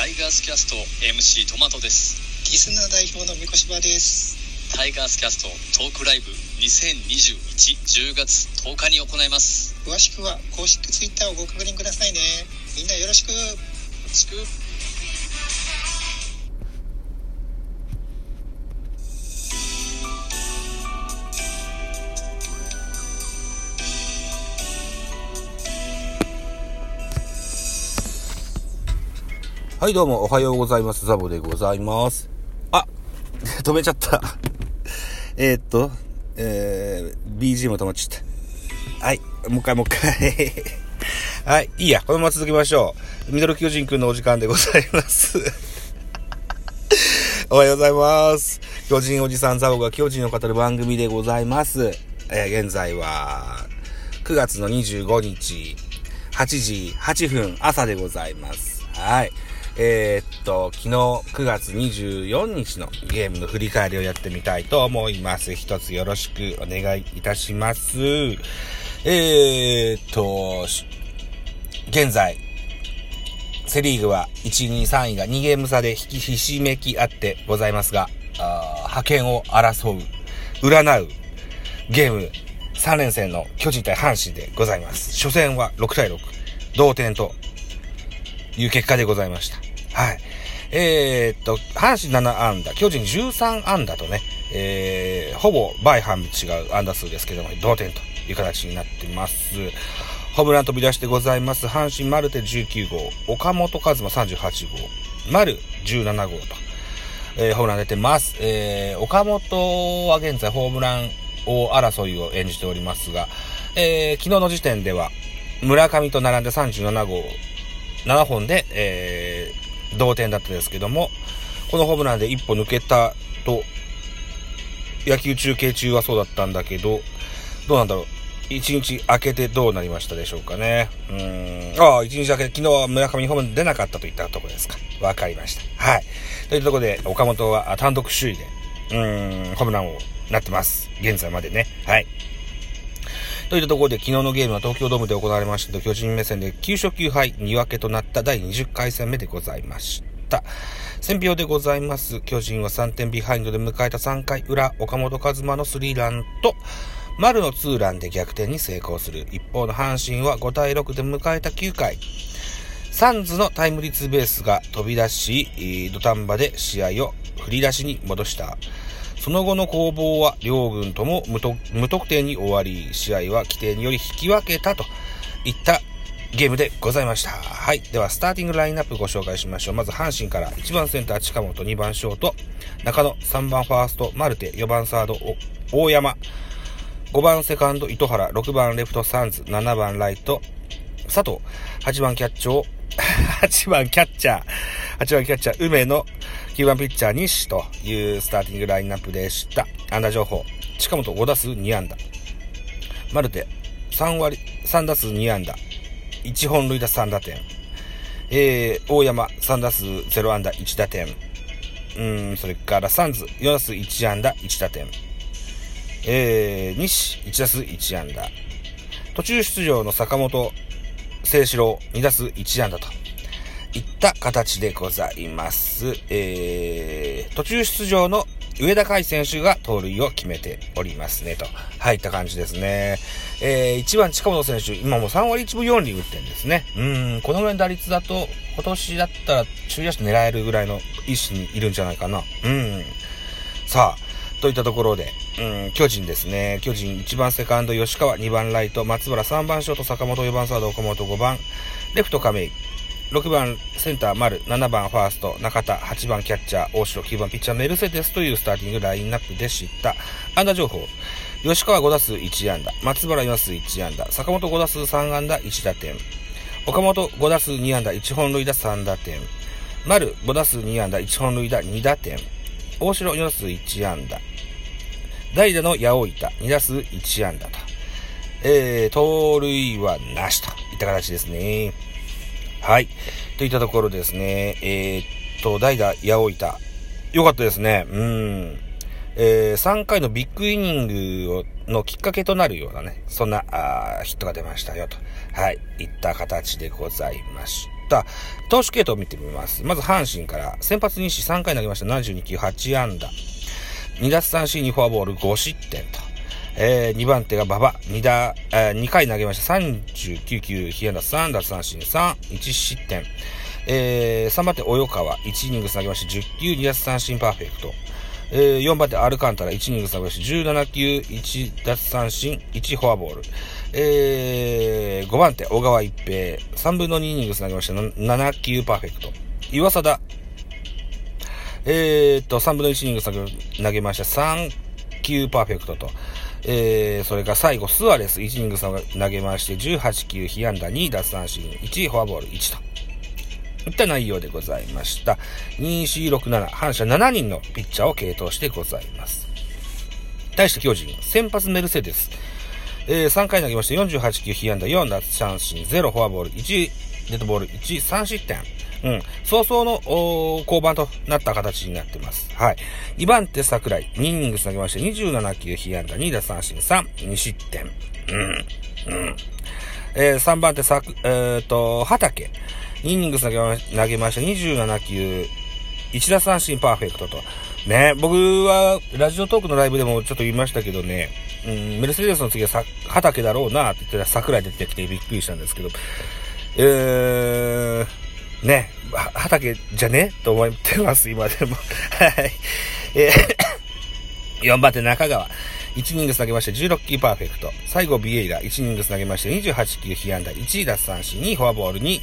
タイガースキャスト MC トマトです。リスナー代表の三越場です。タイガースキャストトークライブ202110月10日に行います。詳しくは公式ツイッターをご確認くださいね。みんなよろしく。よろしくはい、どうも、おはようございます。ザボでございます。あ 止めちゃった。えっと、えー、BGM 止まっちゃった。はい、もう一回もう一回。はい、いいや、このまま続きましょう。ミドル巨人くんのお時間でございます。おはようございます。巨人おじさんザボが巨人を語る番組でございます。えー現在は、9月の25日、8時8分朝でございます。はい。えーっと、昨日9月24日のゲームの振り返りをやってみたいと思います。一つよろしくお願いいたします。えーっと、現在、セリーグは1、2、3位が2ゲーム差で引きひしめき合ってございますが、あ派遣を争う、占うゲーム3連戦の巨人対阪神でございます。初戦は6対6、同点という結果でございました。はい。えー、っと、阪神7安打、巨人13安打とね、えー、ほぼ倍半違う安打数ですけども、同点という形になってます。ホームラン飛び出してございます。阪神マルテ19号、岡本和真38号、丸17号と、えー、ホームラン出てます。えー、岡本は現在ホームラン王争いを演じておりますが、えー、昨日の時点では、村上と並んで37号、7本で、えー、同点だったんですけども、このホームランで一歩抜けたと、野球中継中はそうだったんだけど、どうなんだろう。一日明けてどうなりましたでしょうかね。うん。ああ、一日明けて昨日は村上ホームラン出なかったといったところですか。わかりました。はい。というところで、岡本は単独首位で、うん、ホームラン王なってます。現在までね。はい。といったところで昨日のゲームは東京ドームで行われました巨人目線で9勝9敗2分けとなった第20回戦目でございました。選票でございます。巨人は3点ビハインドで迎えた3回裏、岡本和真のスリーランと、丸のツーランで逆転に成功する。一方の阪神は5対6で迎えた9回、サンズのタイムリーツーベースが飛び出し、土壇場で試合を振り出しに戻した。その後の攻防は両軍とも無得無得点に終わり、試合は規定により引き分けたといったゲームでございました。はい。では、スターティングラインナップご紹介しましょう。まず、阪神から1番センター近本、2番ショート、中野、3番ファースト、マルテ、4番サード、大山、5番セカンド、糸原、6番レフト、サンズ、7番ライト、佐藤、8番キャッチャー、8番キャッチャー、8番キャッチャー、梅野、9番ピッチャー、西というスターティングラインナップでした。安打情報、近本5打数2安打、マルテ、3割、3打数2安打、1本塁打3打点、えー、大山、3打数0安打1打点、うん、それからサンズ、4打数1安打1打点、えー、西、1打数1安打、途中出場の坂本、清志郎、2打数1安打と、った形でございます。えー、途中出場の上田海選手が盗塁を決めておりますね、と。はい、いった感じですね。えー、1番近本選手、今もう3割1分4厘打ってんですね。うん、このぐらいの打率だと、今年だったら中野手狙えるぐらいの意思にいるんじゃないかな。うん。さあ、といったところで、うん、巨人ですね。巨人1番セカンド吉川、2番ライト松原、3番ショート坂本、4番サード岡本、5番レフト亀井、6番センター丸、7番ファースト中田、8番キャッチャー大城、9番ピッチャーメルセデスというスターティングラインナップでした。安打情報。吉川5打数1安打、松原4打数1安打、坂本5打数3安打1打点、岡本5打数2安打1本塁打3打点、丸5打数2安打1本塁打2打点、大城4打数1安打、代打の八百板2打数1安打と、えー、盗塁はなしと。いった形ですね。はい。といったところですね。えー、っと、代打、八百板。よかったですね。うん。えー、3回のビッグイニングをのきっかけとなるようなね、そんな、あヒットが出ましたよ、と。はい。いった形でございました。投手系統を見てみます。まず阪神から、先発西3回投げました。72球8安打。2奪三振2フォアボール5失点と。えー、2番手が馬場、2打、えー、2回投げました。39球、被安打3奪三振3、1失点。えー、3番手、及川、1イニングス投げました。10球、2奪三振パーフェクト。えー、4番手、アルカンタラ、1イニングス投げました。17球、1奪三振、1フォアボール。えー、5番手、小川一平、3分の2イニングス投げました。7球パーフェクト。岩貞、えー、っと、3分の1イニングス投げました。3球パーフェクトと。えー、それから最後、スアレス、1イニングス投げまして、18球、被安打2、奪三振1、フォアボール1と。いった内容でございました。2、4、6、7、反射7人のピッチャーを継投してございます。対して巨人、先発メルセデス。えー、3回投げまして48球、被安打4、奪三振0、フォアボール1、デッドボール1、3失点。うん。早々の、お降板となった形になってます。はい。2番手桜井、2イニング投げまして27球、被安打2、奪三振3、2失点。うん。うん。えー、3番手さく、え、ー、と、畑。2イニング投げま投げました27球、1打三振パーフェクトと。ね、僕はラジオトークのライブでもちょっと言いましたけどね、うん、メルセデスの次はさ畑だろうなって言ってた桜井出てきてびっくりしたんですけど、えー、ね、畑じゃね？と思ってます、今でも。はい。えー、4番手中川。1イニングス投げまして16球パーフェクト。最後ビエイラ。1イニングス投げまして28球被安打。1位奪三振2フォアボール2。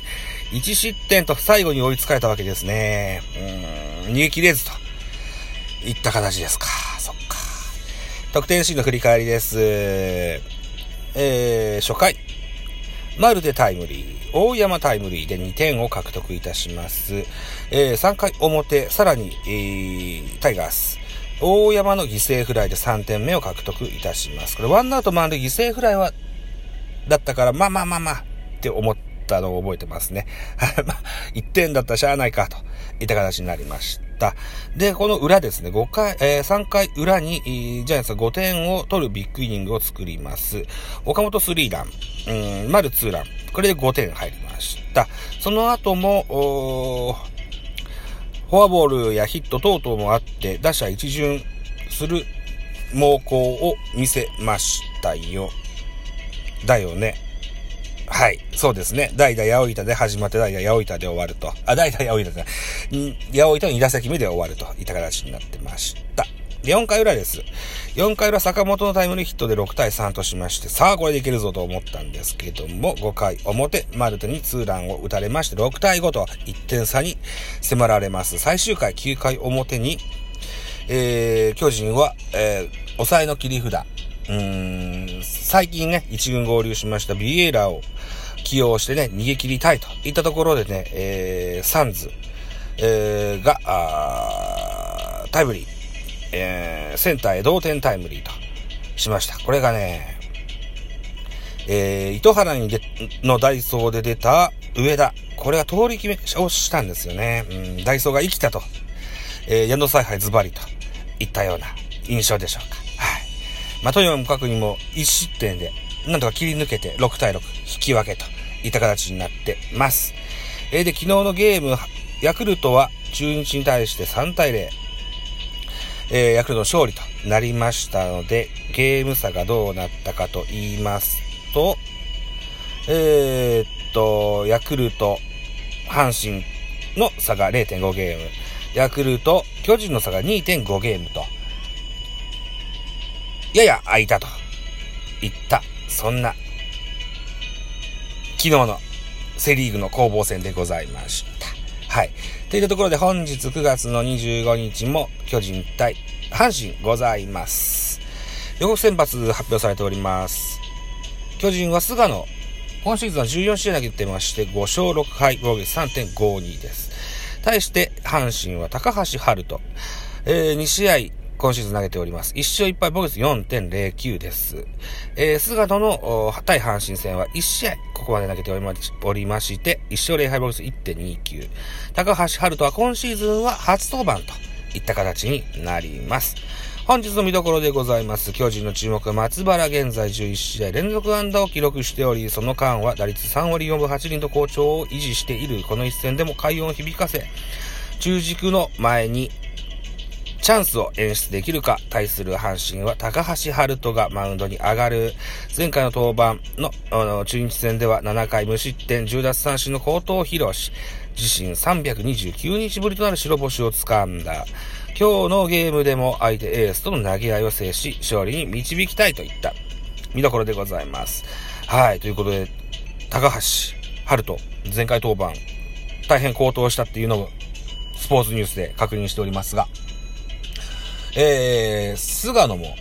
1失点と最後に追いつかれたわけですね。うん、逃げ切れずと。いった形ですか。そっか。得点シーンの振り返りです。えー、初回。まるでタイムリー。大山タイムリーで2点を獲得いたします。えー、3回表、さらに、えー、タイガース。大山の犠牲フライで3点目を獲得いたします。これ、ワンアウト満塁犠牲フライは、だったから、まあまあまあまあ、って思ってたのを覚えてますね。1点だったらしゃあないか、といった形になりました。で、この裏ですね、5回、えー、3回裏に、えー、ジャイアンツが5点を取るビッグイニングを作ります。岡本3ラン、うん、丸2ラン。これで5点入りました。その後も、フォアボールやヒット等々もあって、打者一巡する猛攻を見せましたよ。だよね。はい。そうですね。代打八百板で始まって代打八百板で終わると。あ、代打八百板ですね。八百板の2打席目で終わるといった形になってました。で、4回裏です。4回裏坂本のタイムリーヒットで6対3としまして、さあこれでいけるぞと思ったんですけども、5回表、マルテにツーランを打たれまして、6対5と1点差に迫られます。最終回9回表に、えー、巨人は、えー、抑えの切り札、うーん、最近ね、一軍合流しましたビエイラを起用してね、逃げ切りたいといったところでね、えー、サンズ、えー、が、あタイムリー、えー、センターへ同点タイムリーとしました。これがね、えー、糸原にでのダイソーで出た上田。これが通り決めをしたんですよね。うん、ダイソーが生きたと。えー、矢野采配ズバリといったような印象でしょうか。はい。まあ、とにもかくにも1失点で、なんとか切り抜けて6対6引き分けといた形になってます。えー、で、昨日のゲーム、ヤクルトは中日に対して3対0。えー、ヤクルト勝利となりましたので、ゲーム差がどうなったかと言いますと、えー、っと、ヤクルト、阪神の差が0.5ゲーム、ヤクルト、巨人の差が2.5ゲームと、やや空いたといった、そんな、昨日のセリーグの攻防戦でございました。はい。といったところで本日9月の25日も巨人対阪神ございます。予告先発発表されております。巨人は菅野、今シーズンは14試合投げてまして5勝6敗、防御3.52です。対して阪神は高橋春人、えー、2試合今シーズン投げております。1勝1敗、防御率4.09です。えー、菅野の対阪神戦は1試合、ここまで投げておりまして、1勝0敗、防御率1.29。高橋春人は今シーズンは初登板といった形になります。本日の見どころでございます。巨人の注目、松原現在11試合連続安打を記録しており、その間は打率3割4分8厘と好調を維持しているこの一戦でも快音を響かせ、中軸の前にチャンスを演出できるか、対する阪神は高橋春人がマウンドに上がる。前回の登板の中日戦では7回無失点10奪三振の好投を披露し、自身329日ぶりとなる白星をつかんだ。今日のゲームでも相手エースとの投げ合いを制し、勝利に導きたいといった見どころでございます。はい、ということで、高橋春人、前回登板、大変高騰したっていうのを、スポーツニュースで確認しておりますが、えー、菅野も、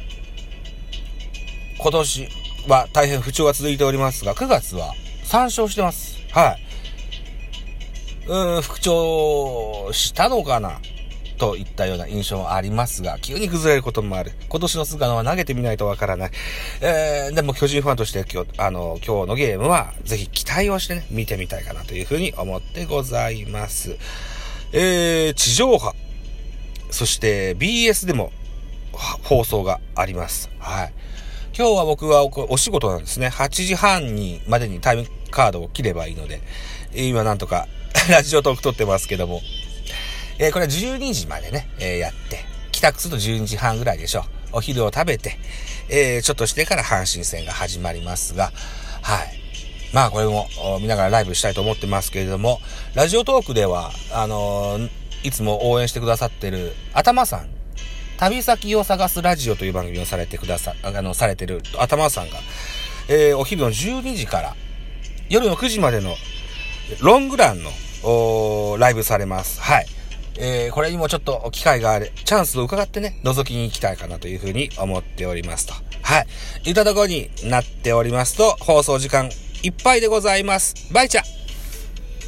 今年は大変不調が続いておりますが、9月は3勝してます。はい。うん、復調したのかなといったような印象はありますが、急に崩れることもある。今年の菅野は投げてみないとわからない。えー、でも巨人ファンとして今日、あの、今日のゲームは、ぜひ期待をしてね、見てみたいかなというふうに思ってございます。えー、地上波、そして BS でも放送があります。はい。今日は僕はお仕事なんですね。8時半にまでにタイムカードを切ればいいので、今なんとか ラジオトーク撮ってますけども、えーこれは12時までね、えーやって、帰宅すると12時半ぐらいでしょう。お昼を食べて、えーちょっとしてから阪神戦が始まりますが、はい。まあこれも見ながらライブしたいと思ってますけれども、ラジオトークでは、あのーいつも応援してくださってる頭さん、旅先を探すラジオという番組をされてくださ、あの、されてる頭さんが、えーお昼の12時から夜の9時までのロングランのおライブされます。はい。えーこれにもちょっと機会がある、チャンスを伺ってね、覗きに行きたいかなというふうに思っておりますと。はい。いったところになっておりますと、放送時間いっぱいでございます。バイチャ